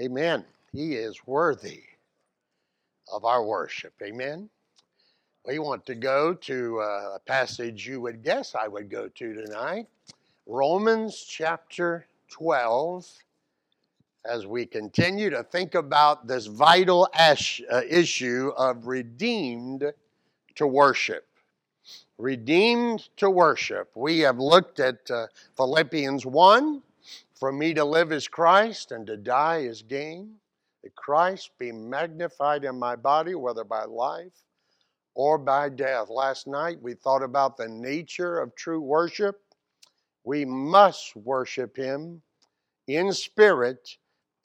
Amen. He is worthy of our worship. Amen. We want to go to uh, a passage you would guess I would go to tonight Romans chapter 12. As we continue to think about this vital uh, issue of redeemed to worship. Redeemed to worship. We have looked at uh, Philippians 1 For me to live is Christ, and to die is gain. That Christ be magnified in my body, whether by life or by death. Last night we thought about the nature of true worship. We must worship Him in spirit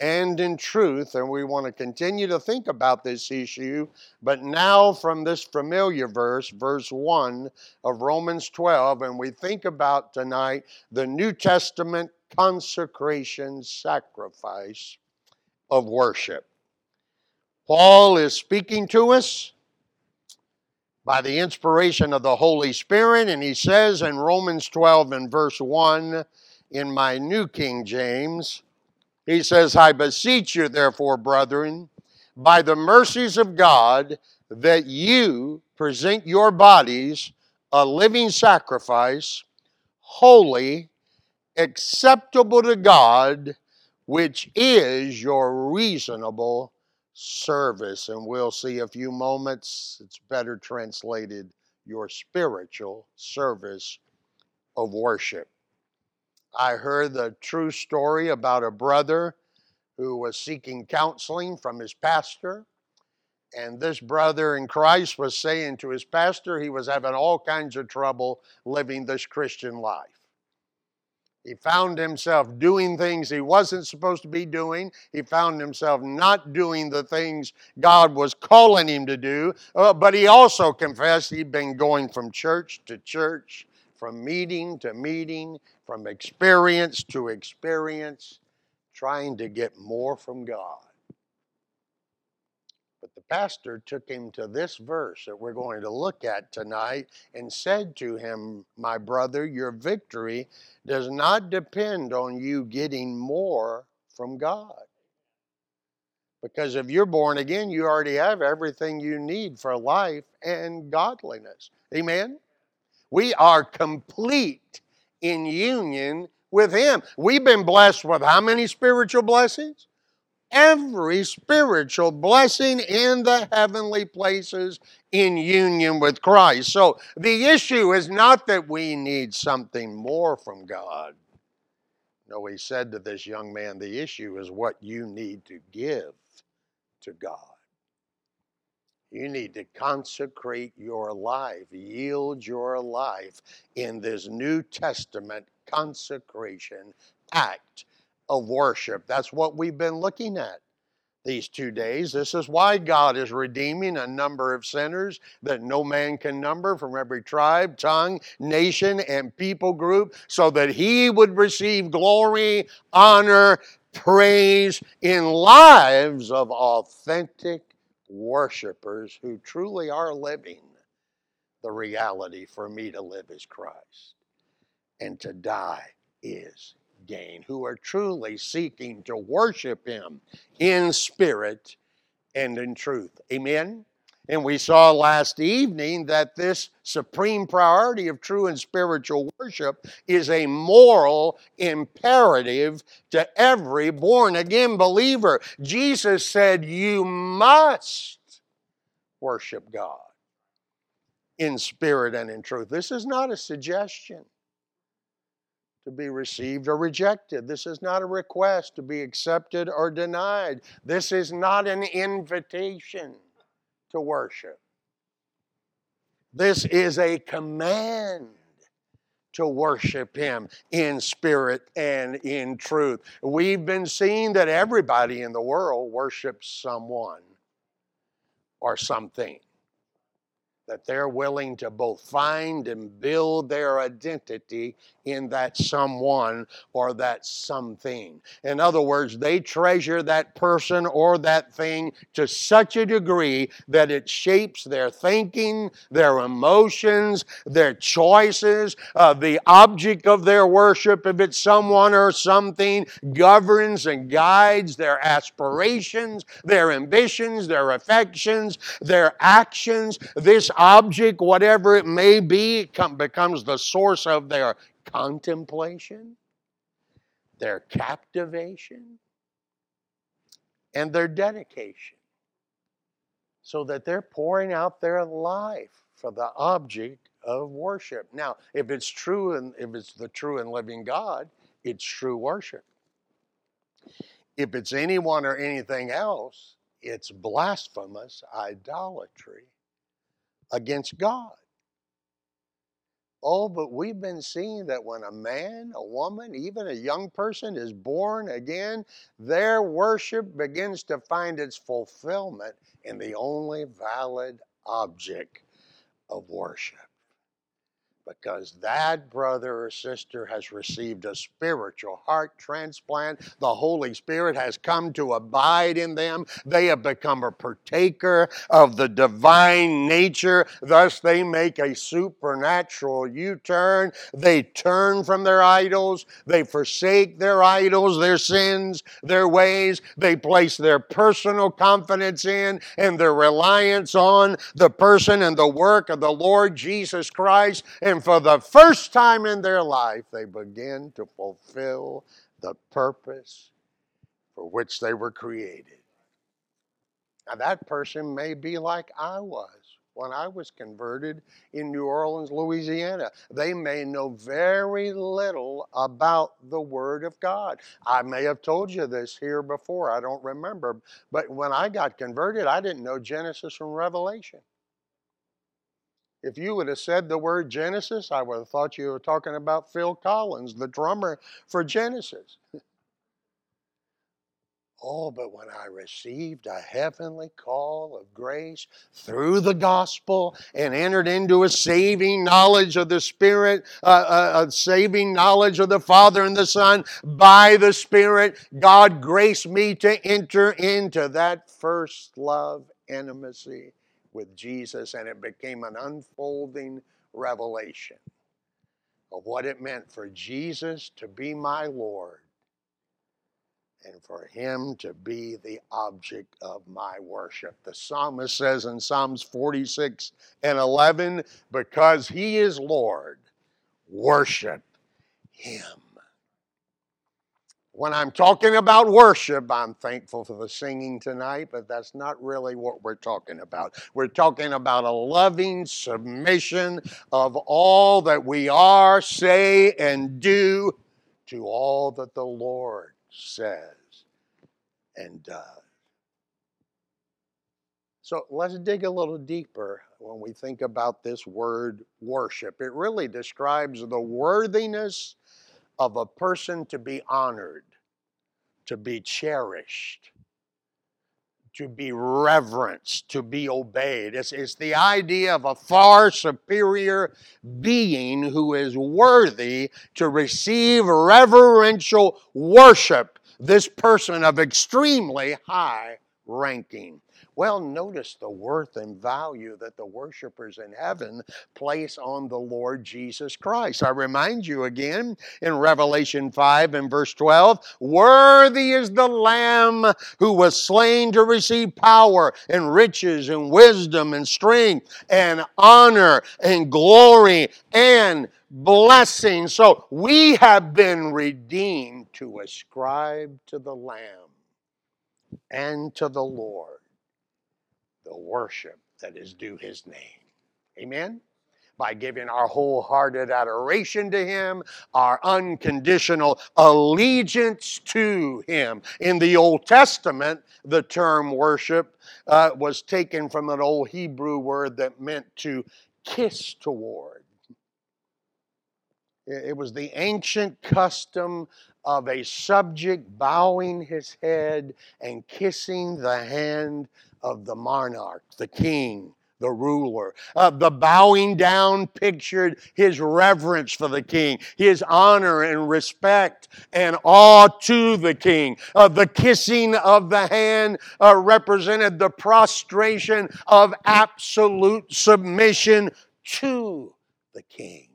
and in truth. And we want to continue to think about this issue. But now, from this familiar verse, verse 1 of Romans 12, and we think about tonight the New Testament consecration sacrifice of worship. Paul is speaking to us by the inspiration of the Holy Spirit, and he says in Romans 12 and verse 1 in my New King James, he says, I beseech you, therefore, brethren, by the mercies of God, that you present your bodies a living sacrifice, holy, acceptable to God, which is your reasonable service. And we'll see a few moments, it's better translated your spiritual service of worship. I heard the true story about a brother who was seeking counseling from his pastor. And this brother in Christ was saying to his pastor he was having all kinds of trouble living this Christian life. He found himself doing things he wasn't supposed to be doing. He found himself not doing the things God was calling him to do. Uh, but he also confessed he'd been going from church to church, from meeting to meeting, from experience to experience, trying to get more from God. Pastor took him to this verse that we're going to look at tonight and said to him, My brother, your victory does not depend on you getting more from God. Because if you're born again, you already have everything you need for life and godliness. Amen? We are complete in union with Him. We've been blessed with how many spiritual blessings? Every spiritual blessing in the heavenly places in union with Christ. So the issue is not that we need something more from God. No, he said to this young man, the issue is what you need to give to God. You need to consecrate your life, yield your life in this New Testament consecration act of worship. That's what we've been looking at these two days. This is why God is redeeming a number of sinners that no man can number from every tribe, tongue, nation, and people group, so that He would receive glory, honor, praise in lives of authentic worshipers who truly are living the reality for me to live as Christ and to die is gain, who are truly seeking to worship Him in spirit and in truth. Amen. And we saw last evening that this supreme priority of true and spiritual worship is a moral imperative to every born again believer. Jesus said, You must worship God in spirit and in truth. This is not a suggestion to be received or rejected. This is not a request to be accepted or denied. This is not an invitation to worship. This is a command to worship Him in spirit and in truth. We've been seeing that everybody in the world worships someone or something. That they're willing to both find and build their identity in that someone or that something. In other words, they treasure that person or that thing to such a degree that it shapes their thinking, their emotions, their choices. Uh, the object of their worship, if it's someone or something, governs and guides their aspirations, their ambitions, their affections, their actions. This object, whatever it may be, becomes the source of their contemplation, their captivation, and their dedication. So that they're pouring out their life for the object of worship. Now, if it's true and if it's the true and living God, it's true worship. If it's anyone or anything else, it's blasphemous idolatry against God. Oh, but we've been seeing that when a man, a woman, even a young person is born again, their worship begins to find its fulfillment in the only valid object of worship because that brother or sister has received a spiritual heart transplant. The Holy Spirit has come to abide in them. They have become a partaker of the divine nature. Thus, they make a supernatural U turn. They turn from their idols. They forsake their idols, their sins, their ways. They place their personal confidence in and their reliance on the person and the work of the Lord Jesus Christ. And for the first time in their life, they begin to fulfill the purpose for which they were created. Now, that person may be like I was when I was converted in New Orleans, Louisiana. They may know very little about the Word of God. I may have told you this here before, I don't remember. But when I got converted, I didn't know Genesis from Revelation. If you would have said the word Genesis, I would have thought you were talking about Phil Collins, the drummer for Genesis. Oh, but when I received a heavenly call of grace through the gospel and entered into a saving knowledge of the Spirit, uh, uh, a saving knowledge of the Father and the Son by the Spirit, God graced me to enter into that first love intimacy with Jesus, and it became an unfolding revelation of what it meant for Jesus to be my Lord and for him to be the object of my worship. The psalmist says in Psalms 46 and 11, because he is Lord, worship him. When I'm talking about worship, I'm thankful for the singing tonight, but that's not really what we're talking about. We're talking about a loving submission of all that we are, say, and do to all that the Lord says and does. So let's dig a little deeper when we think about this word worship. It really describes the worthiness of a person to be honored, to be cherished, to be reverenced, to be obeyed. It's, it's the idea of a far superior being who is worthy to receive reverential worship, this person of extremely high ranking. Well, notice the worth and value that the worshipers in heaven place on the Lord Jesus Christ. I remind you again in Revelation 5 and verse 12 Worthy is the Lamb who was slain to receive power and riches and wisdom and strength and honor and glory and blessing. So we have been redeemed to ascribe to the Lamb and to the Lord the worship that is due his name. Amen? By giving our wholehearted adoration to him, our unconditional allegiance to him. In the Old Testament, the term worship uh, was taken from an old Hebrew word that meant to kiss toward. It was the ancient custom of a subject bowing his head and kissing the hand of the monarch, the king, the ruler. Uh, the bowing down pictured his reverence for the king, his honor and respect and awe to the king. Uh, the kissing of the hand uh, represented the prostration of absolute submission to the king.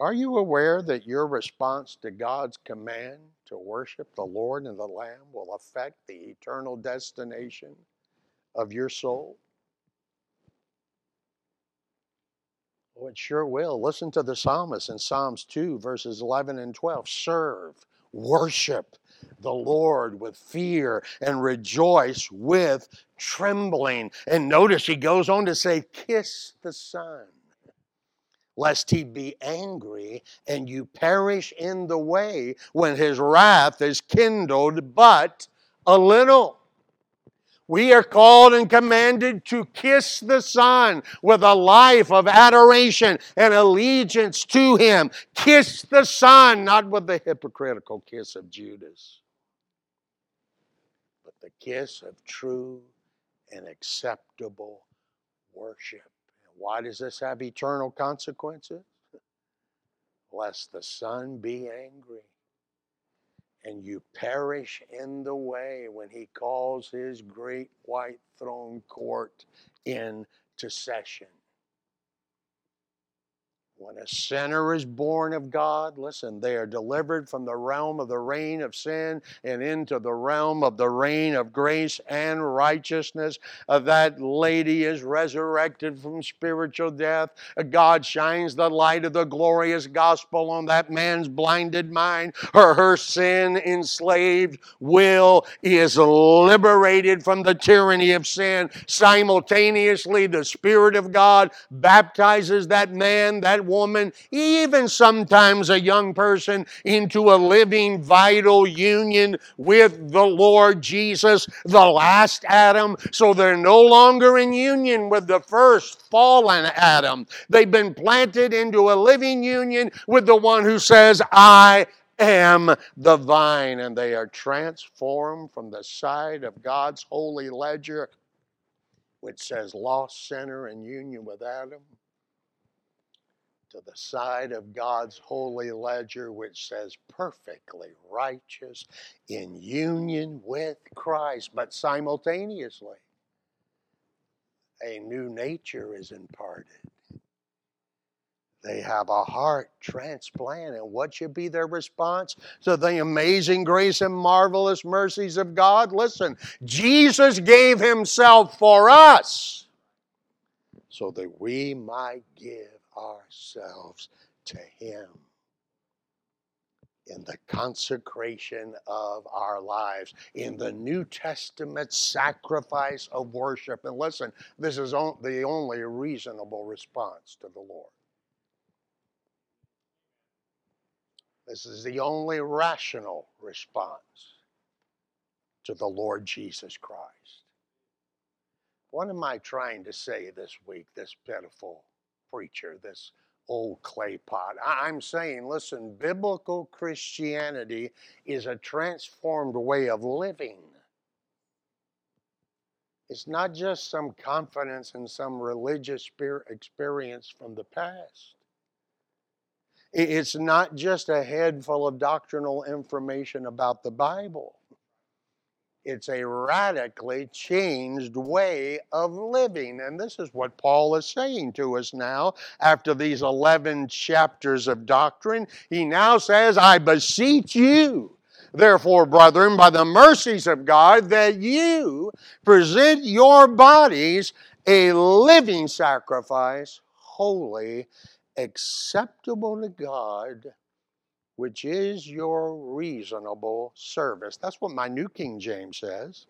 Are you aware that your response to God's command to worship the Lord and the Lamb will affect the eternal destination of your soul? Oh, it sure will. Listen to the psalmist in Psalms 2, verses 11 and 12. Serve, worship the Lord with fear and rejoice with trembling. And notice he goes on to say, Kiss the Son lest he be angry and you perish in the way when his wrath is kindled but a little. We are called and commanded to kiss the Son with a life of adoration and allegiance to Him. Kiss the Son, not with the hypocritical kiss of Judas, but the kiss of true and acceptable worship. Why does this have eternal consequences? Lest the Son be angry and you perish in the way when he calls his great white throne court into session. When a sinner is born of God, listen, they are delivered from the realm of the reign of sin and into the realm of the reign of grace and righteousness. Uh, that lady is resurrected from spiritual death. Uh, God shines the light of the glorious gospel on that man's blinded mind. Her, her sin enslaved will is liberated from the tyranny of sin. Simultaneously, the Spirit of God baptizes that man, that woman, even sometimes a young person, into a living, vital union with the Lord Jesus, the last Adam. So they're no longer in union with the first fallen Adam. They've been planted into a living union with the one who says, I am the vine. And they are transformed from the side of God's holy ledger, which says lost sinner in union with Adam, to the side of God's holy ledger, which says perfectly righteous in union with Christ, but simultaneously, a new nature is imparted. They have a heart transplant. And what should be their response to the amazing grace and marvelous mercies of God? Listen, Jesus gave Himself for us so that we might give ourselves to Him in the consecration of our lives, in the New Testament sacrifice of worship. And listen, this is the only reasonable response to the Lord. This is the only rational response to the Lord Jesus Christ. What am I trying to say this week, this pitiful preacher, this old clay pot. I'm saying, listen, biblical Christianity is a transformed way of living. It's not just some confidence in some religious experience from the past. It's not just a head full of doctrinal information about the Bible. It's a radically changed way of living. And this is what Paul is saying to us now after these 11 chapters of doctrine. He now says, I beseech you, therefore, brethren, by the mercies of God, that you present your bodies a living sacrifice, holy, acceptable to God which is your reasonable service. That's what my New King James says.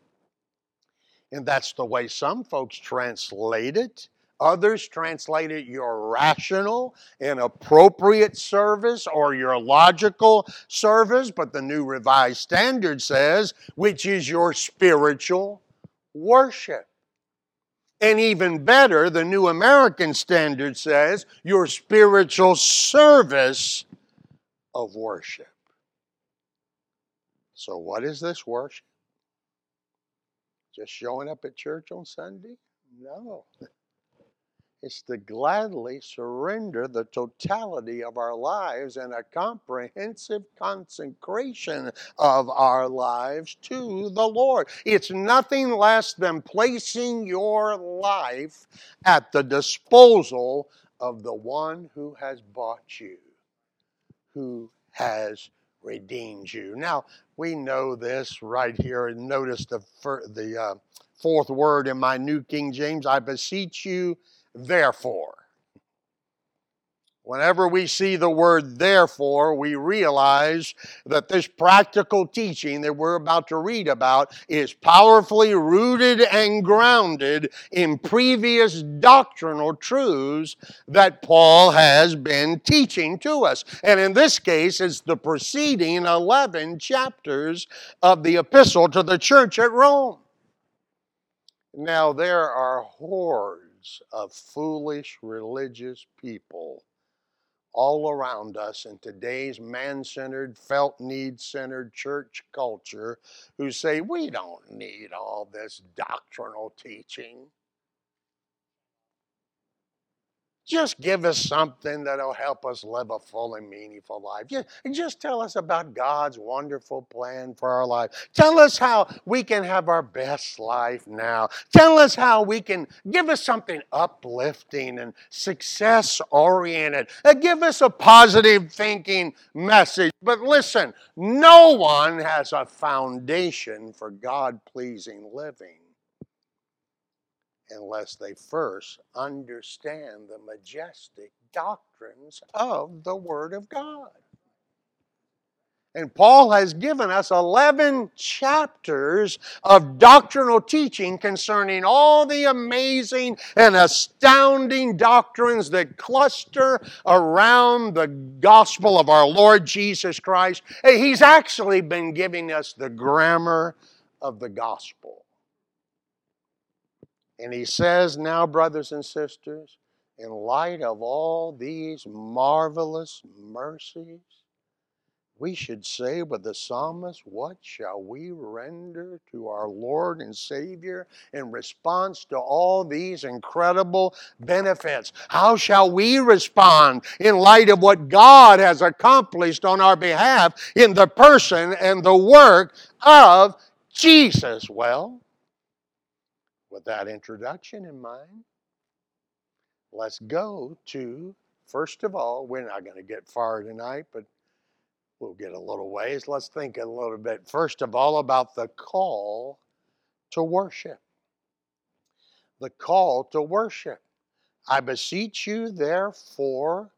And that's the way some folks translate it. Others translate it your rational and appropriate service or your logical service, but the New Revised Standard says, which is your spiritual worship. And even better, the New American Standard says, your spiritual service of worship. So, what is this worship? Just showing up at church on Sunday? No. It's to gladly surrender the totality of our lives and a comprehensive consecration of our lives to the Lord. It's nothing less than placing your life at the disposal of the one who has bought you, who has redeemed you. Now, we know this right here. And notice the, the uh, fourth word in my New King James I beseech you therefore. Whenever we see the word therefore, we realize that this practical teaching that we're about to read about is powerfully rooted and grounded in previous doctrinal truths that Paul has been teaching to us. And in this case, it's the preceding 11 chapters of the epistle to the church at Rome. Now, there are hordes of foolish religious people all around us in today's man centered, felt need centered church culture who say we don't need all this doctrinal teaching. Just give us something that'll help us live a full and meaningful life. Just, just tell us about God's wonderful plan for our life. Tell us how we can have our best life now. Tell us how we can give us something uplifting and success oriented. Uh, give us a positive thinking message. But listen, no one has a foundation for God pleasing living unless they first understand the majestic doctrines of the Word of God. And Paul has given us 11 chapters of doctrinal teaching concerning all the amazing and astounding doctrines that cluster around the gospel of our Lord Jesus Christ. He's actually been giving us the grammar of the gospel. And he says, Now, brothers and sisters, in light of all these marvelous mercies, we should say with the psalmist, What shall we render to our Lord and Savior in response to all these incredible benefits? How shall we respond in light of what God has accomplished on our behalf in the person and the work of Jesus? Well, with that introduction in mind, let's go to, first of all, we're not going to get far tonight, but we'll get a little ways. Let's think a little bit, first of all, about the call to worship. The call to worship. I beseech you, therefore,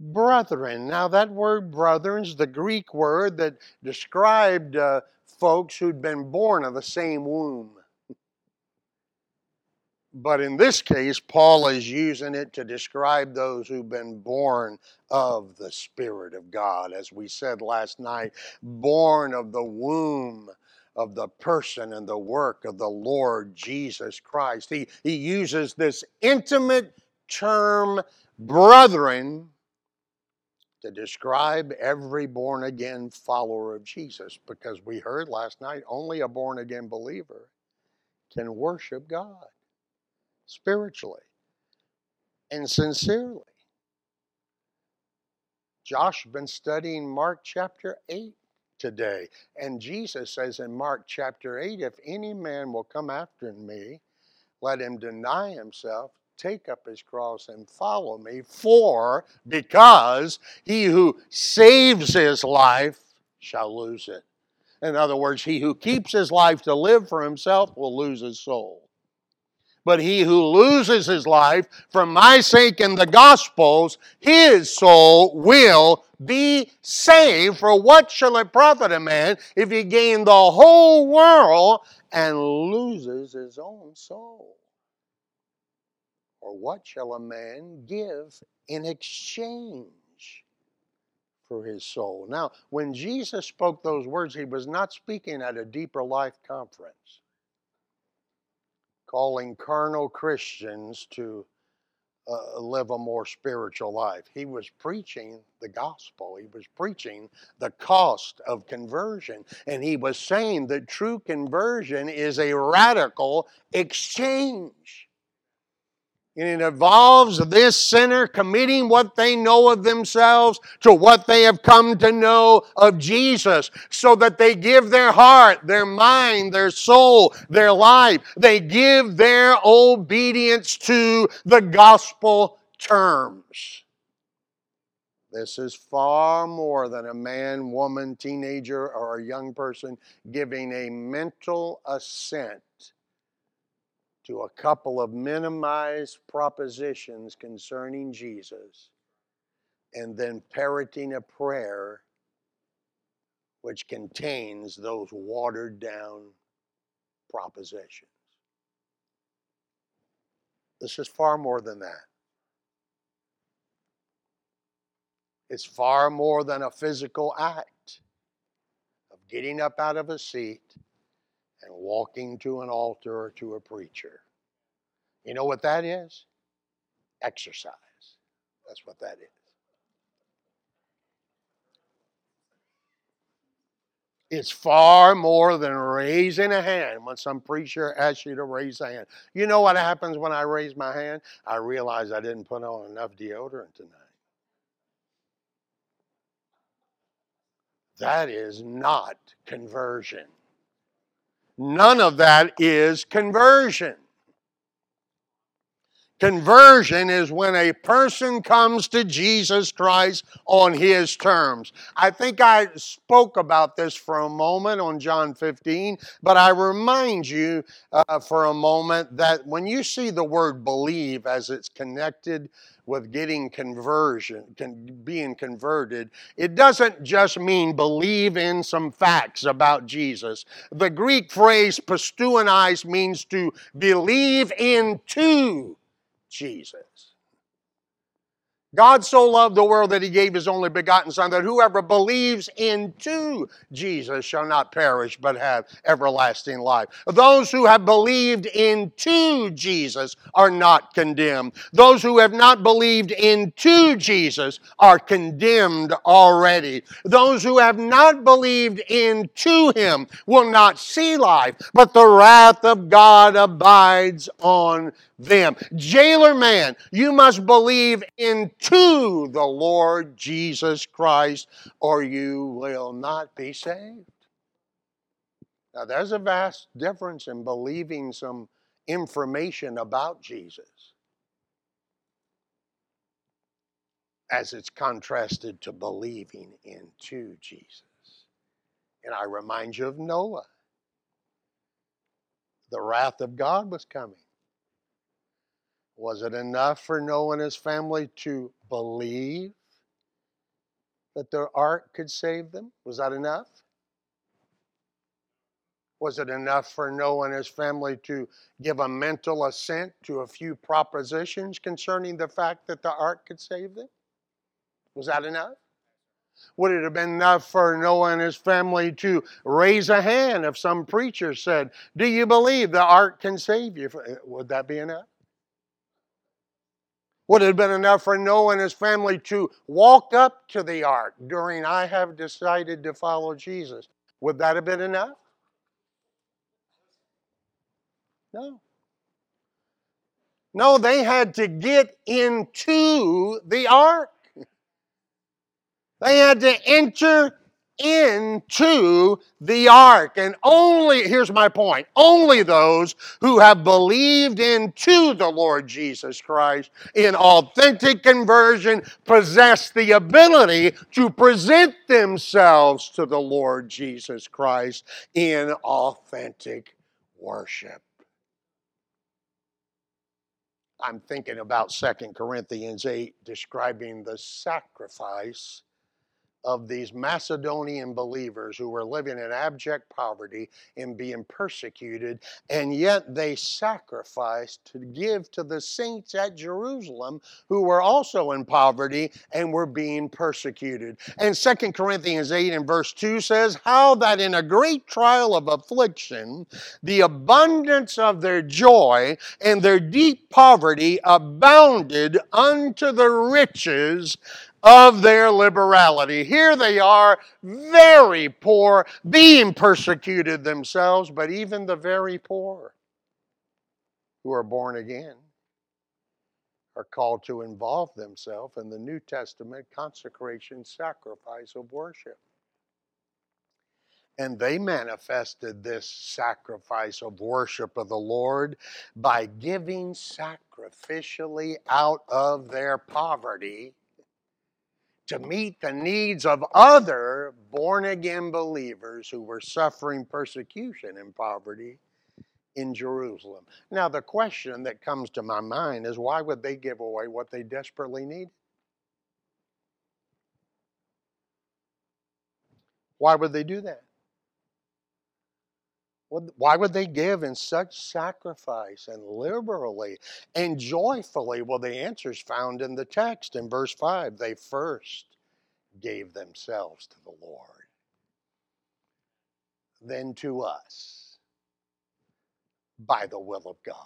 brethren. Now, that word brethren is the Greek word that described uh, folks who'd been born of the same womb. But in this case, Paul is using it to describe those who've been born of the Spirit of God. As we said last night, born of the womb of the person and the work of the Lord Jesus Christ. He, he uses this intimate term, brethren, to describe every born again follower of Jesus because we heard last night only a born again believer can worship God spiritually and sincerely. Josh has been studying Mark chapter 8 today. And Jesus says in Mark chapter 8 if any man will come after me, let him deny himself, take up his cross, and follow me. For, because he who saves his life shall lose it. In other words, he who keeps his life to live for himself will lose his soul. But he who loses his life for my sake in the Gospels, his soul will be saved. For what shall it profit a man if he gain the whole world and loses his own soul? Or what shall a man give in exchange for his soul? Now, when Jesus spoke those words, he was not speaking at a deeper life conference calling carnal Christians to uh, live a more spiritual life. He was preaching the gospel, he was preaching the cost of conversion. And he was saying that true conversion is a radical exchange. And it involves this sinner committing what they know of themselves to what they have come to know of Jesus, so that they give their heart, their mind, their soul, their life. They give their obedience to the gospel terms. This is far more than a man, woman, teenager, or a young person giving a mental assent to a couple of minimized propositions concerning Jesus and then parroting a prayer which contains those watered down propositions. This is far more than that. It's far more than a physical act of getting up out of a seat and walking to an altar or to a preacher. You know what that is? Exercise. That's what that is. It's far more than raising a hand when some preacher asks you to raise a hand. You know what happens when I raise my hand? I realize I didn't put on enough deodorant tonight. That is not conversion. None of that is conversion. Conversion is when a person comes to Jesus Christ on his terms. I think I spoke about this for a moment on John 15, but I remind you uh, for a moment that when you see the word believe as it's connected with getting conversion, can, being converted, it doesn't just mean believe in some facts about Jesus. The Greek phrase pisteuo eis means to believe into Jesus. God so loved the world that he gave his only begotten Son, that whoever believes into Jesus shall not perish, but have everlasting life. Those who have believed into Jesus are not condemned. Those who have not believed into Jesus are condemned already. Those who have not believed into him will not see life, but the wrath of God abides on them. Jailer man, you must believe into the Lord Jesus Christ, or you will not be saved. Now, there's a vast difference in believing some information about Jesus as it's contrasted to believing into Jesus. And I remind you of Noah. The wrath of God was coming. Was it enough for Noah and his family to believe that the ark could save them? Was that enough? Was it enough for Noah and his family to give a mental assent to a few propositions concerning the fact that the ark could save them? Was that enough? Would it have been enough for Noah and his family to raise a hand if some preacher said, Do you believe the ark can save you? Would that be enough? Would it have been enough for Noah and his family to walk up to the ark during I have decided to follow Jesus? Would that have been enough? No. No, they had to get into the ark. They had to enter into the ark. And only, here's my point, only those who have believed into the Lord Jesus Christ in authentic conversion possess the ability to present themselves to the Lord Jesus Christ in authentic worship. I'm thinking about 2 Corinthians 8 describing the sacrifice of these Macedonian believers who were living in abject poverty and being persecuted, and yet they sacrificed to give to the saints at Jerusalem who were also in poverty and were being persecuted. And Second Corinthians 8 and verse 2 says, How that in a great trial of affliction, the abundance of their joy and their deep poverty abounded unto the riches of their liberality. Here they are, very poor, being persecuted themselves, but even the very poor who are born again are called to involve themselves in the New Testament consecration sacrifice of worship. And they manifested this sacrifice of worship of the Lord by giving sacrificially out of their poverty to meet the needs of other born again believers who were suffering persecution and poverty in Jerusalem. Now, the question that comes to my mind is why would they give away what they desperately need? Why would they do that? Why would they give in such sacrifice and liberally and joyfully? Well, the answer is found in the text in verse 5. They first gave themselves to the Lord, then to us by the will of God.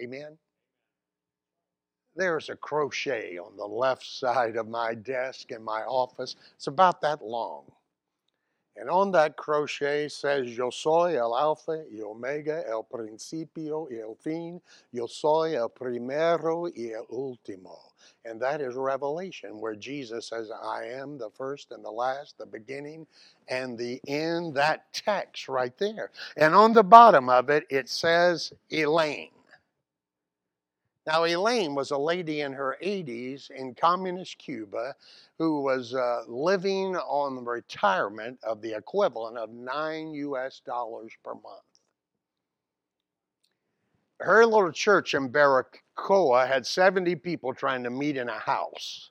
Amen. There's a crochet on the left side of my desk in my office. It's about that long. And on that crochet says, Yo soy el alfa y omega, el principio y el fin. Yo soy el primero y el último. And that is Revelation, where Jesus says, I am the first and the last, the beginning and the end. That text right there. And on the bottom of it, it says, Elaine. Now, Elaine was a lady in her 80s in communist Cuba who was uh, living on the retirement of the equivalent of nine US dollars per month. Her little church in Baracoa had 70 people trying to meet in a house.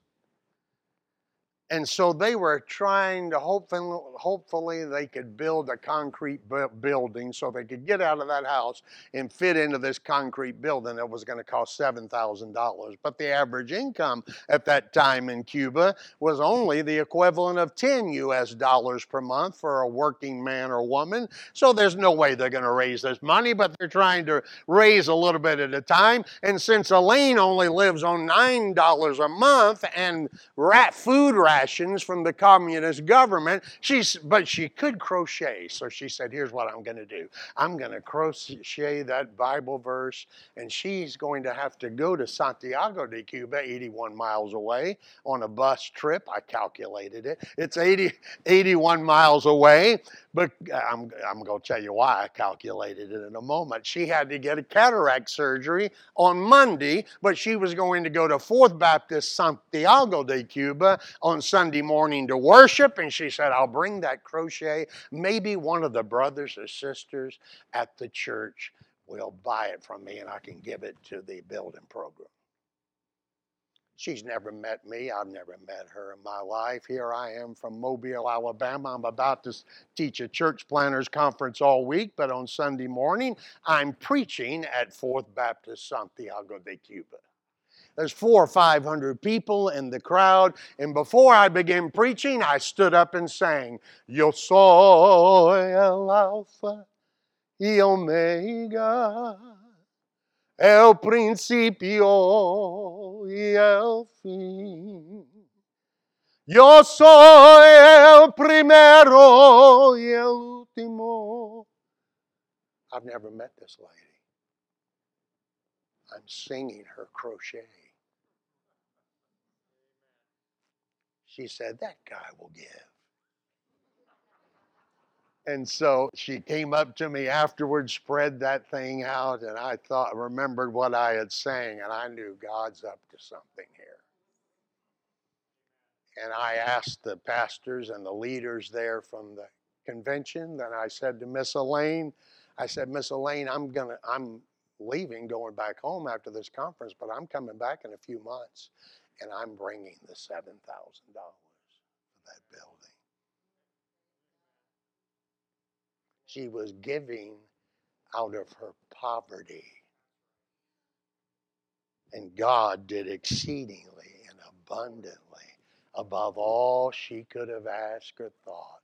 And so they were trying to hopefully, hopefully they could build a concrete building so they could get out of that house and fit into this concrete building that was going to cost $7,000. But the average income at that time in Cuba was only the equivalent of 10 US dollars per month for a working man or woman. So there's no way they're going to raise this money, but they're trying to raise a little bit at a time. And since Elaine only lives on $9 a month and rat food rat from the communist government. She's, but she could crochet. So she said, Here's what I'm going to do I'm going to crochet that Bible verse, and she's going to have to go to Santiago de Cuba, 81 miles away, on a bus trip. I calculated it. It's 80, 81 miles away, but uh, I'm, I'm going to tell you why I calculated it in a moment. She had to get a cataract surgery on Monday, but she was going to go to Fourth Baptist Santiago de Cuba on Sunday morning to worship, and she said, I'll bring that crochet. Maybe one of the brothers or sisters at the church will buy it from me and I can give it to the building program. She's never met me. I've never met her in my life. Here I am from Mobile, Alabama. I'm about to teach a church planners conference all week, but on Sunday morning, I'm preaching at Fourth Baptist Santiago de Cuba. There's four or five hundred people in the crowd. And before I began preaching, I stood up and sang, Yo soy el alfa y omega, el principio y el fin. Yo soy el primero y el último. I've never met this lady. I'm singing her crochet. She said, That guy will give. And so she came up to me afterwards, spread that thing out, and I thought, remembered what I had sang, and I knew God's up to something here. And I asked the pastors and the leaders there from the convention, then I said to Miss Elaine, I said, Miss Elaine, I'm gonna, I'm leaving, going back home after this conference, but I'm coming back in a few months and I'm bringing the $7,000 for that building. She was giving out of her poverty. And God did exceedingly and abundantly above all she could have asked or thought.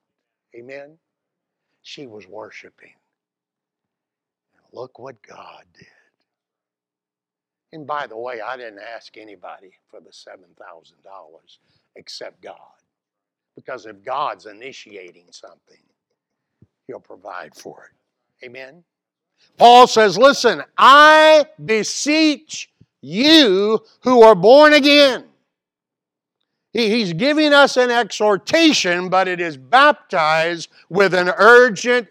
Amen? She was worshiping. And look what God did. And by the way, I didn't ask anybody for the $7,000 except God. Because if God's initiating something, He'll provide for it. Amen? Paul says, Listen, I beseech you who are born again. He's giving us an exhortation, but it is baptized with an urgent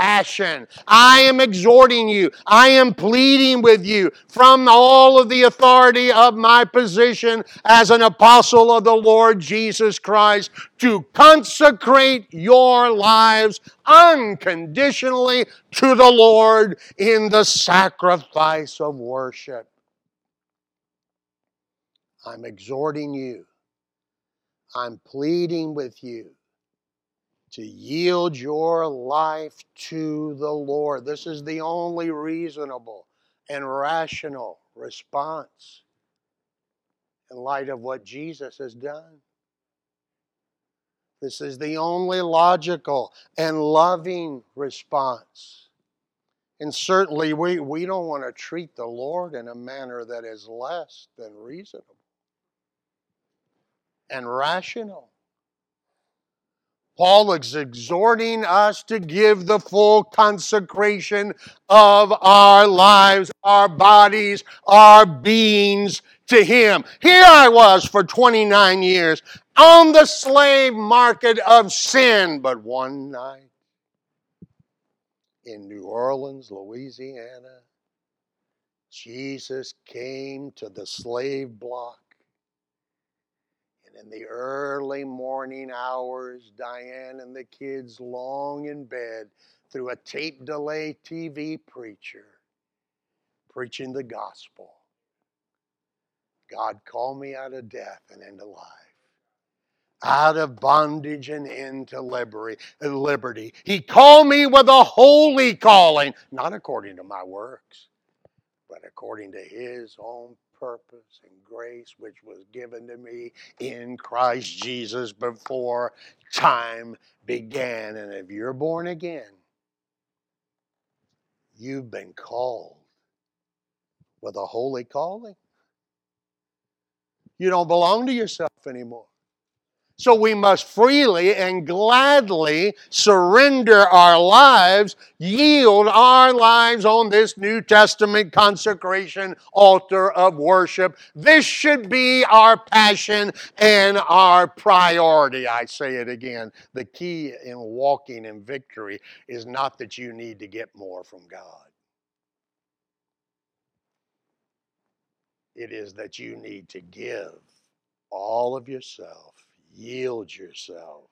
passion. I am exhorting you. I am pleading with you from all of the authority of my position as an apostle of the Lord Jesus Christ to consecrate your lives unconditionally to the Lord in the sacrifice of worship. I'm exhorting you. I'm pleading with you to yield your life to the Lord. This is the only reasonable and rational response in light of what Jesus has done. This is the only logical and loving response. And certainly, we, we don't want to treat the Lord in a manner that is less than reasonable and rational. Paul is exhorting us to give the full consecration of our lives, our bodies, our beings to Him. Here I was for 29 years on the slave market of sin, but one night in New Orleans, Louisiana, Jesus came to the slave block in the early morning hours, Diane and the kids long in bed through a tape delay TV preacher preaching the gospel. God called me out of death and into life, out of bondage and into liberty. Liberty. He called me with a holy calling, not according to my works, but according to His own purpose and grace which was given to me in Christ Jesus before time began. And if you're born again, you've been called with a holy calling. You don't belong to yourself anymore. So we must freely and gladly surrender our lives, yield our lives on this New Testament consecration altar of worship. This should be our passion and our priority. I say it again. The key in walking in victory is not that you need to get more from God. It is that you need to give all of yourself yield yourself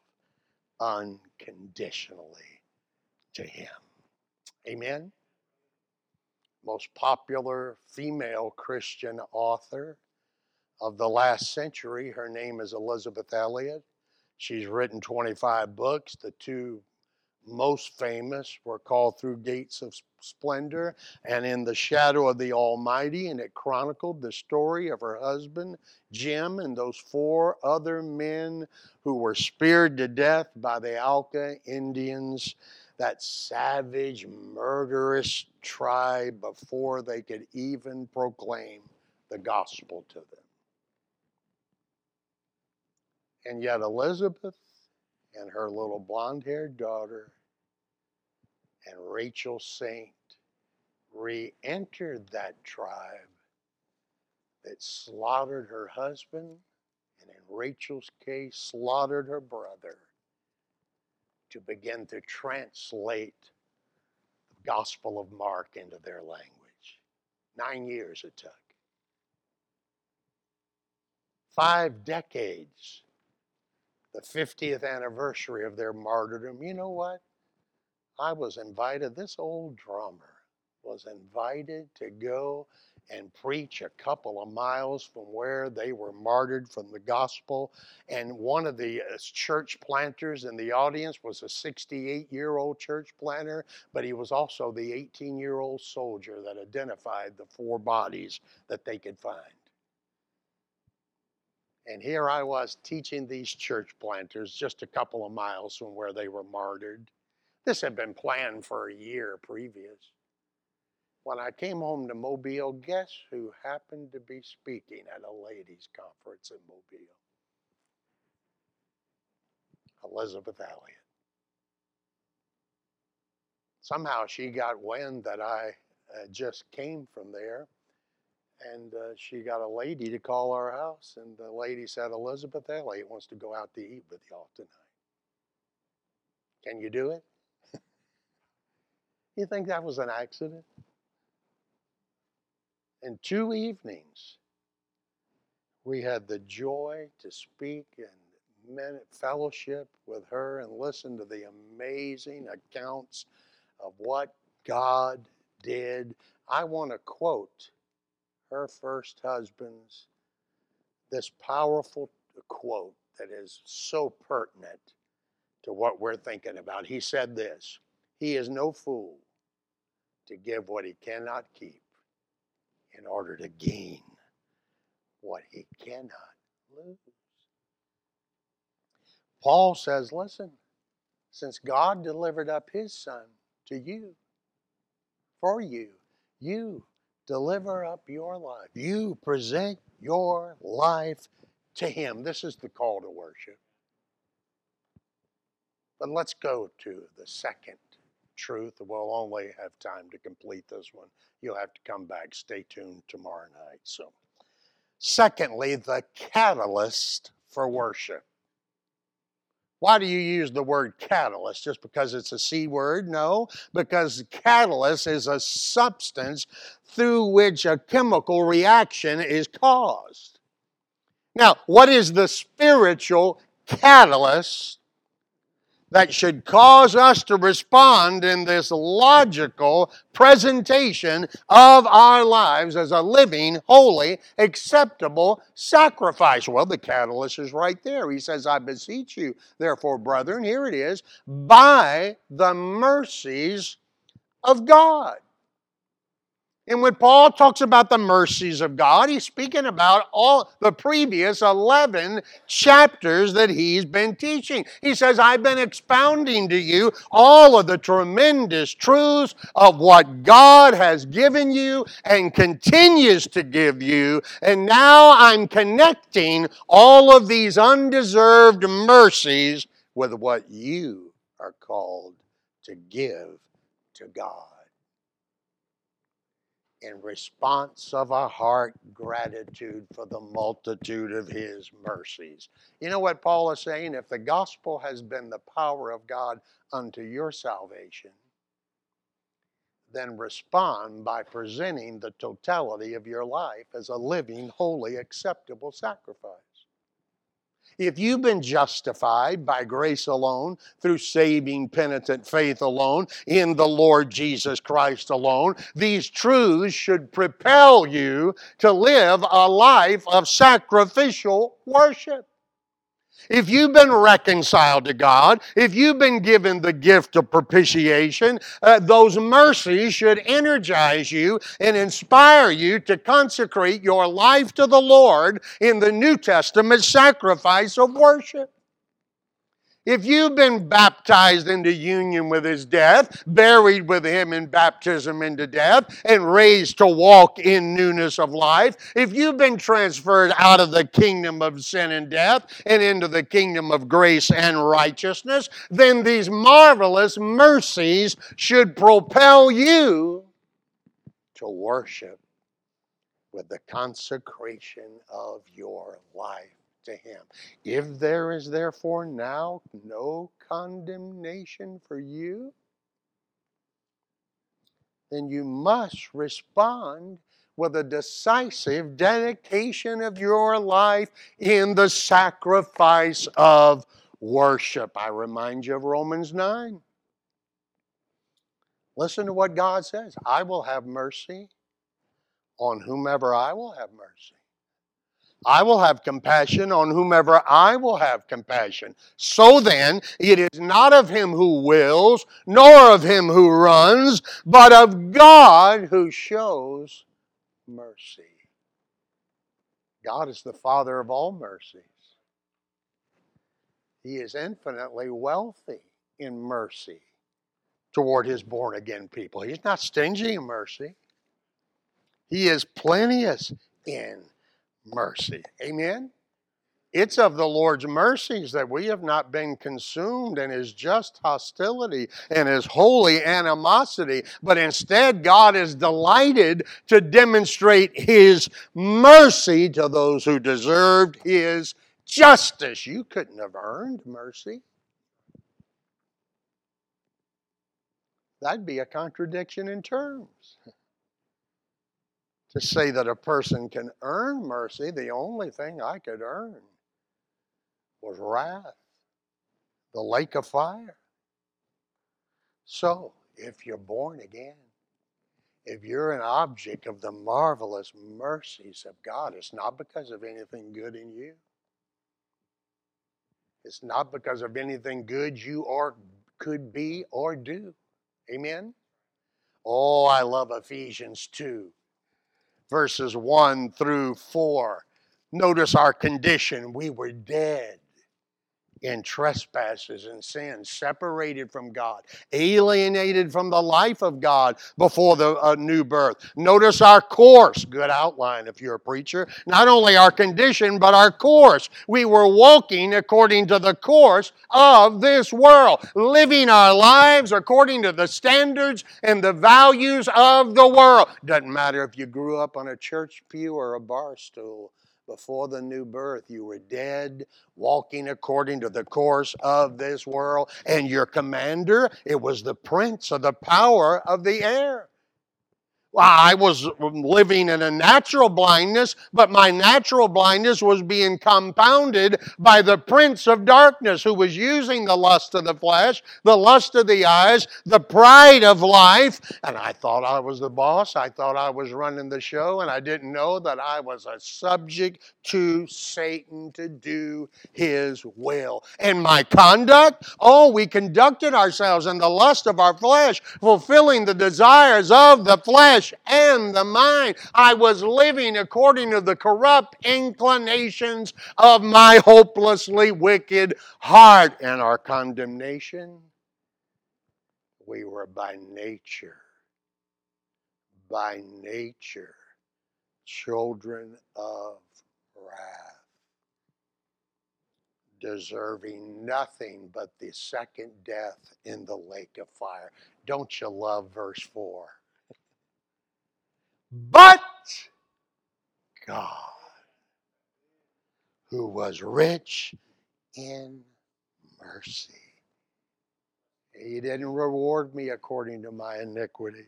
unconditionally to Him. Amen. Most popular female Christian author of the last century. Her name is Elisabeth Elliot. She's written 25 books. The two most famous were called Through Gates of Splendor and In the mm-hmm. Shadow of the Almighty, and it chronicled the story of her husband, Jim, and those four other men who were speared to death by the Auca Indians, that savage, murderous tribe, before they could even proclaim the gospel to them. And yet, Elisabeth and her little blonde haired daughter and Rachel Saint re entered that tribe that slaughtered her husband, and in Rachel's case, slaughtered her brother to begin to translate the Gospel of Mark into their language. Nine years it took. Five decades, the 50th anniversary of their martyrdom. You know what? I was invited. This old drummer was invited to go and preach a couple of miles from where they were martyred from the gospel. And one of the uh, church planters in the audience was a 68 year old church planter, but he was also the 18 year old soldier that identified the four bodies that they could find. And here I was teaching these church planters just a couple of miles from where they were martyred. This had been planned for a year previous. When I came home to Mobile, guess who happened to be speaking at a ladies' conference in Mobile? Elisabeth Elliot. Somehow she got wind that I uh, just came from there, and uh, she got a lady to call our house, and the lady said, Elisabeth Elliot wants to go out to eat with y'all tonight. Can you do it? you think that was an accident? In two evenings, we had the joy to speak and fellowship with her and listen to the amazing accounts of what God did. I want to quote her first husband's this powerful quote that is so pertinent to what we're thinking about. He said this He is no fool to give what he cannot keep in order to gain what he cannot lose. Paul says, listen, since God delivered up his son to you, for you, you deliver up your life. You present your life to him. This is the call to worship. But let's go to the second truth. We'll only have time to complete this one. You'll have to come back. Stay tuned tomorrow night. So, secondly, the catalyst for worship. Why do you use the word catalyst? Just because it's a C word? No, because catalyst is a substance through which a chemical reaction is caused. Now, what is the spiritual catalyst that should cause us to respond in this logical presentation of our lives as a living, holy, acceptable sacrifice. Well, the catalyst is right there. He says, I beseech you, therefore, brethren, here it is, by the mercies of God. And when Paul talks about the mercies of God, he's speaking about all the previous 11 chapters that he's been teaching. He says, I've been expounding to you all of the tremendous truths of what God has given you and continues to give you. And now I'm connecting all of these undeserved mercies with what you are called to give to God in response of a heart gratitude for the multitude of his mercies. You know what Paul is saying? If the gospel has been the power of God unto your salvation, then respond by presenting the totality of your life as a living, holy, acceptable sacrifice. If you've been justified by grace alone, through saving, penitent faith alone, in the Lord Jesus Christ alone, these truths should propel you to live a life of sacrificial worship. If you've been reconciled to God, if you've been given the gift of propitiation, uh, those mercies should energize you and inspire you to consecrate your life to the Lord in the New Testament sacrifice of worship. If you've been baptized into union with his death, buried with him in baptism into death, and raised to walk in newness of life, if you've been transferred out of the kingdom of sin and death and into the kingdom of grace and righteousness, then these marvelous mercies should propel you to worship with the consecration of your life to him. If there is therefore now no condemnation for you, then you must respond with a decisive dedication of your life in the sacrifice of worship. I remind you of Romans 9. Listen to what God says I will have mercy on whomever I will have mercy. I will have compassion on whomever I will have compassion. So then, it is not of him who wills, nor of him who runs, but of God who shows mercy. God is the Father of all mercies. He is infinitely wealthy in mercy toward his born again people. He's not stingy in mercy, he is plenteous in mercy. Amen? It's of the Lord's mercies that we have not been consumed in his just hostility and his holy animosity, but instead God is delighted to demonstrate his mercy to those who deserved his justice. You couldn't have earned mercy. That'd be a contradiction in terms to say that a person can earn mercy, the only thing I could earn was wrath, the lake of fire. So, if you're born again, if you're an object of the marvelous mercies of God, it's not because of anything good in you. It's not because of anything good you or could be or do. Amen? Oh, I love Ephesians 2 verses 1 through 4. Notice our condition. We were dead in trespasses and sins, separated from God, alienated from the life of God before the uh, new birth. Notice our course, good outline if you're a preacher. Not only our condition, but our course. We were walking according to the course of this world, living our lives according to the standards and the values of the world. Doesn't matter if you grew up on a church pew or a bar stool before the new birth. You were dead, walking according to the course of this world. And your commander, it was the prince of the power of the air. I was living in a natural blindness, but my natural blindness was being compounded by the prince of darkness who was using the lust of the flesh, the lust of the eyes, the pride of life. And I thought I was the boss. I thought I was running the show, and I didn't know that I was a subject to Satan to do his will. And my conduct, oh, we conducted ourselves in the lust of our flesh, fulfilling the desires of the flesh flesh and the mind. I was living according to the corrupt inclinations of my hopelessly wicked heart. And our condemnation, we were by nature, by nature, children of wrath deserving nothing but the second death in the lake of fire. Don't you love verse 4? But God, who was rich in mercy. He didn't reward me according to my iniquities.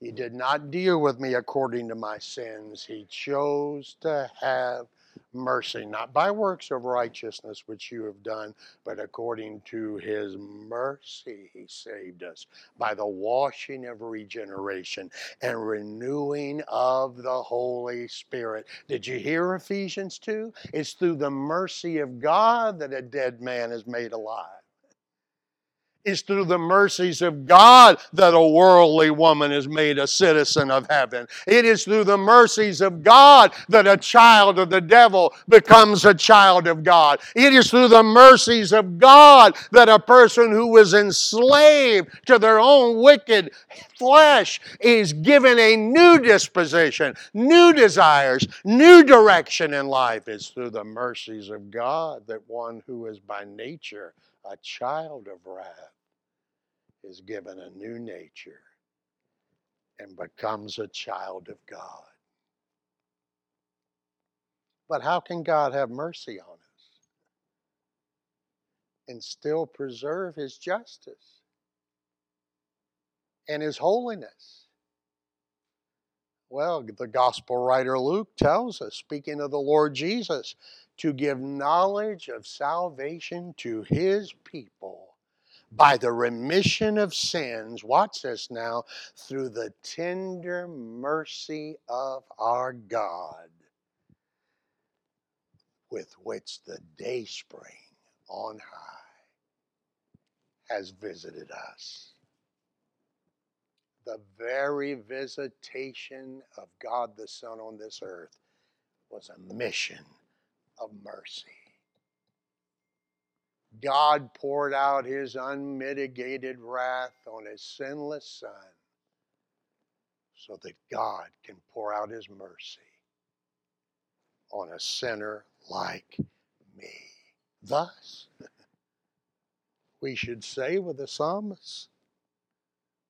He did not deal with me according to my sins. He chose to have mercy, not by works of righteousness which you have done, but according to his mercy he saved us by the washing of regeneration and renewing of the Holy Spirit. Did you hear Ephesians 2? It's through the mercy of God that a dead man is made alive. It's through the mercies of God that a worldly woman is made a citizen of heaven. It is through the mercies of God that a child of the devil becomes a child of God. It is through the mercies of God that a person who was enslaved to their own wicked flesh is given a new disposition, new desires, new direction in life. It's through the mercies of God that one who is by nature a child of wrath is given a new nature and becomes a child of God. But how can God have mercy on us and still preserve His justice and His holiness? Well, the gospel writer Luke tells us, speaking of the Lord Jesus, to give knowledge of salvation to His people by the remission of sins, watch this now, through the tender mercy of our God, with which the day spring on high has visited us. The very visitation of God the Son on this earth was a mission of mercy. God poured out his unmitigated wrath on his sinless Son so that God can pour out his mercy on a sinner like me. Thus, we should say with the psalmist,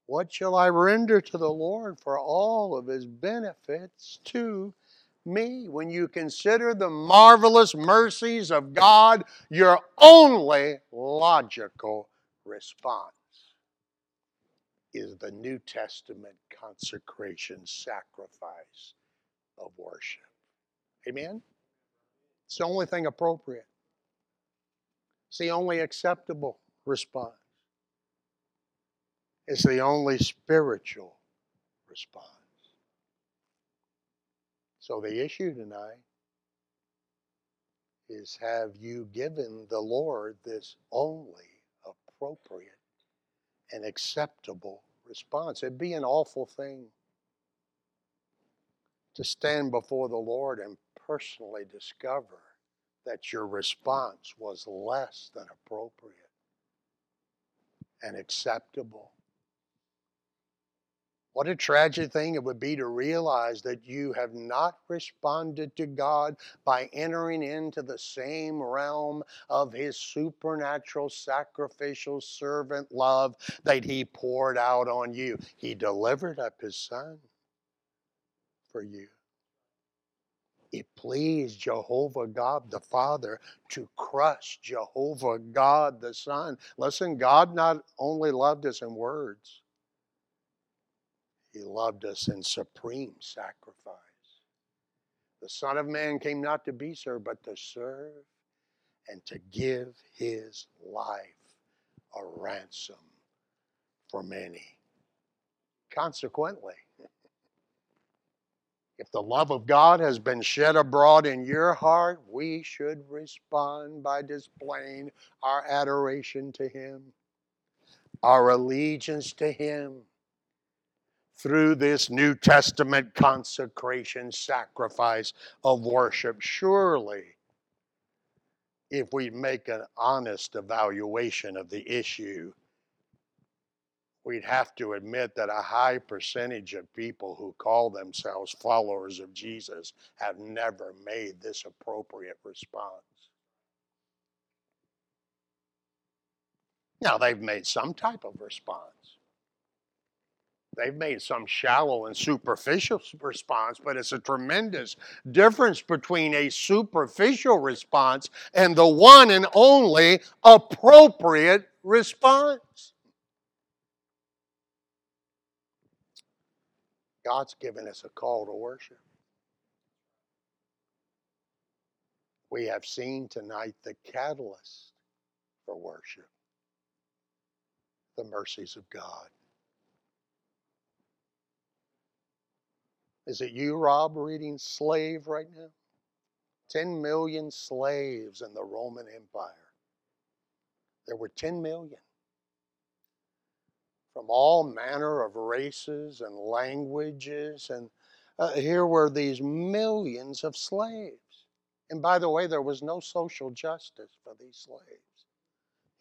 What shall I render to the Lord for all of his benefits to me? When you consider the marvelous mercies of God, your only logical response is the New Testament consecration sacrifice of worship. Amen? It's the only thing appropriate. It's the only acceptable response. It's the only spiritual response. So the issue tonight is have you given the Lord this only appropriate and acceptable response? It'd be an awful thing to stand before the Lord and personally discover that your response was less than appropriate and acceptable. What a tragic thing it would be to realize that you have not responded to God by entering into the same realm of His supernatural sacrificial servant love that He poured out on you. He delivered up His Son for you. It pleased Jehovah God the Father to crush Jehovah God the Son. Listen, God not only loved us in words, He loved us in supreme sacrifice. The Son of Man came not to be served, but to serve and to give His life a ransom for many. Consequently, if the love of God has been shed abroad in your heart, we should respond by displaying our adoration to Him, our allegiance to Him through this New Testament consecration sacrifice of worship. Surely, if we make an honest evaluation of the issue, we'd have to admit that a high percentage of people who call themselves followers of Jesus have never made this appropriate response. Now, they've made some type of response. They've made some shallow and superficial response, but it's a tremendous difference between a superficial response and the one and only appropriate response. God's given us a call to worship. We have seen tonight the catalyst for worship the mercies of God. Is it you, Rob, reading slave right now? 10 million slaves in the Roman Empire. There were 10 million from all manner of races and languages. And uh, here were these millions of slaves. And by the way, there was no social justice for these slaves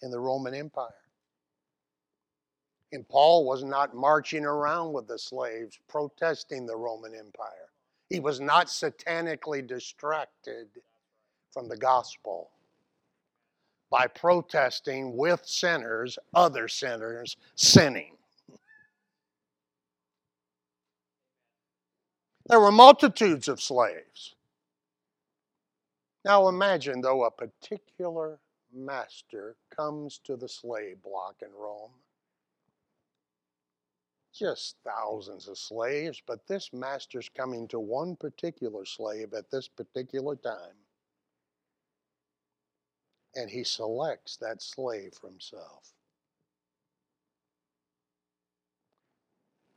in the Roman Empire. And Paul was not marching around with the slaves protesting the Roman Empire. He was not satanically distracted from the gospel by protesting with sinners, other sinners sinning. There were multitudes of slaves. Now imagine, though, a particular master comes to the slave block in Rome just thousands of slaves, but this master's coming to one particular slave at this particular time. And he selects that slave for himself.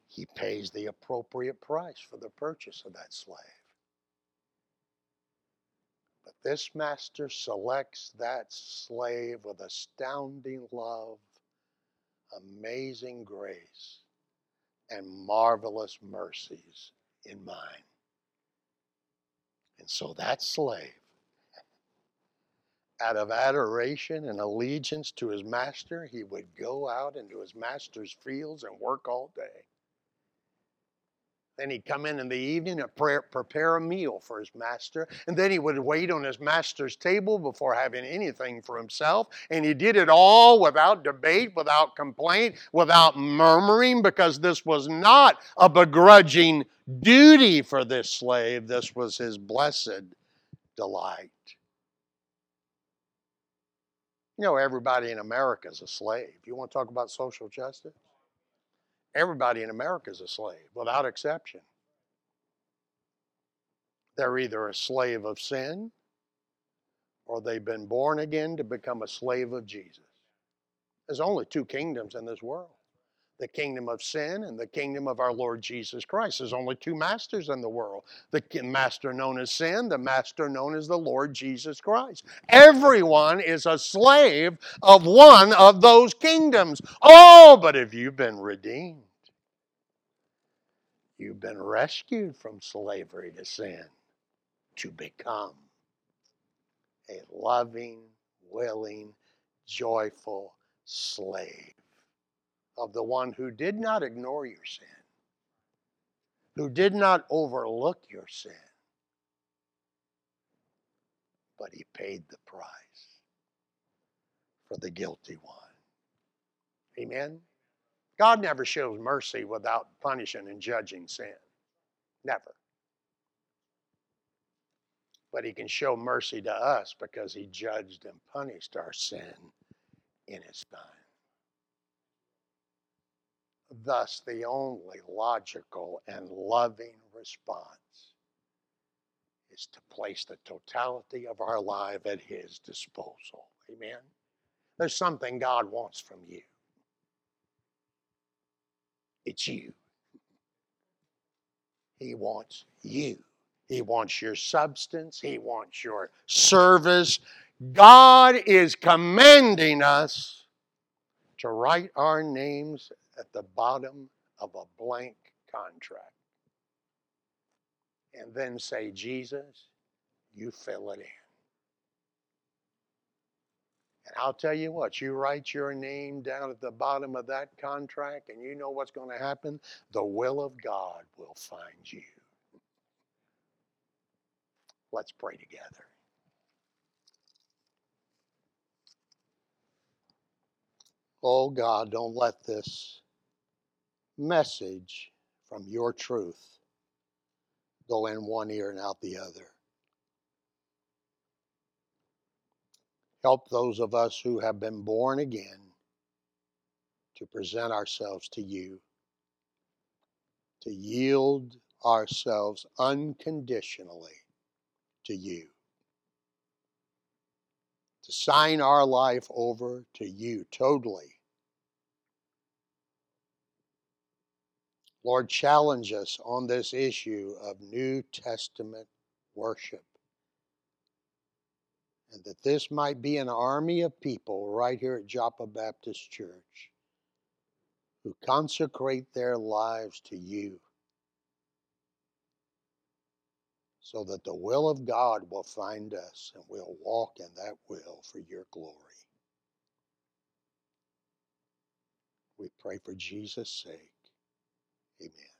He pays the appropriate price for the purchase of that slave. But this master selects that slave with astounding love, amazing grace and marvelous mercies in mind. And so that slave, out of adoration and allegiance to his master, he would go out into his master's fields and work all day. Then he'd come in in the evening and prepare a meal for his master. And then he would wait on his master's table before having anything for himself. And he did it all without debate, without complaint, without murmuring, because this was not a begrudging duty for this slave. This was his blessed delight. You know, everybody in America is a slave. You want to talk about social justice? Everybody in America is a slave, without exception. They're either a slave of sin or they've been born again to become a slave of Jesus. There's only two kingdoms in this world the kingdom of sin and the kingdom of our Lord Jesus Christ. There's only two masters in the world the master known as sin, the master known as the Lord Jesus Christ. Everyone is a slave of one of those kingdoms. Oh, but if you've been redeemed, You've been rescued from slavery to sin to become a loving, willing, joyful slave of the one who did not ignore your sin, who did not overlook your sin, but he paid the price for the guilty one. Amen. God never shows mercy without punishing and judging sin. Never. But He can show mercy to us because He judged and punished our sin in His time. Thus, the only logical and loving response is to place the totality of our life at His disposal. Amen? There's something God wants from you. It's you. He wants you. He wants your substance. He wants your service. God is commanding us to write our names at the bottom of a blank contract. And then say, Jesus, you fill it in. And I'll tell you what, you write your name down at the bottom of that contract, and you know what's going to happen? The will of God will find you. Let's pray together. Oh God, don't let this message from your truth go in one ear and out the other. Help those of us who have been born again to present ourselves to you, to yield ourselves unconditionally to you, to sign our life over to you totally. Lord, challenge us on this issue of New Testament worship and that this might be an army of people right here at Joppa Baptist Church who consecrate their lives to you so that the will of God will find us and we'll walk in that will for your glory. We pray for Jesus' sake. Amen.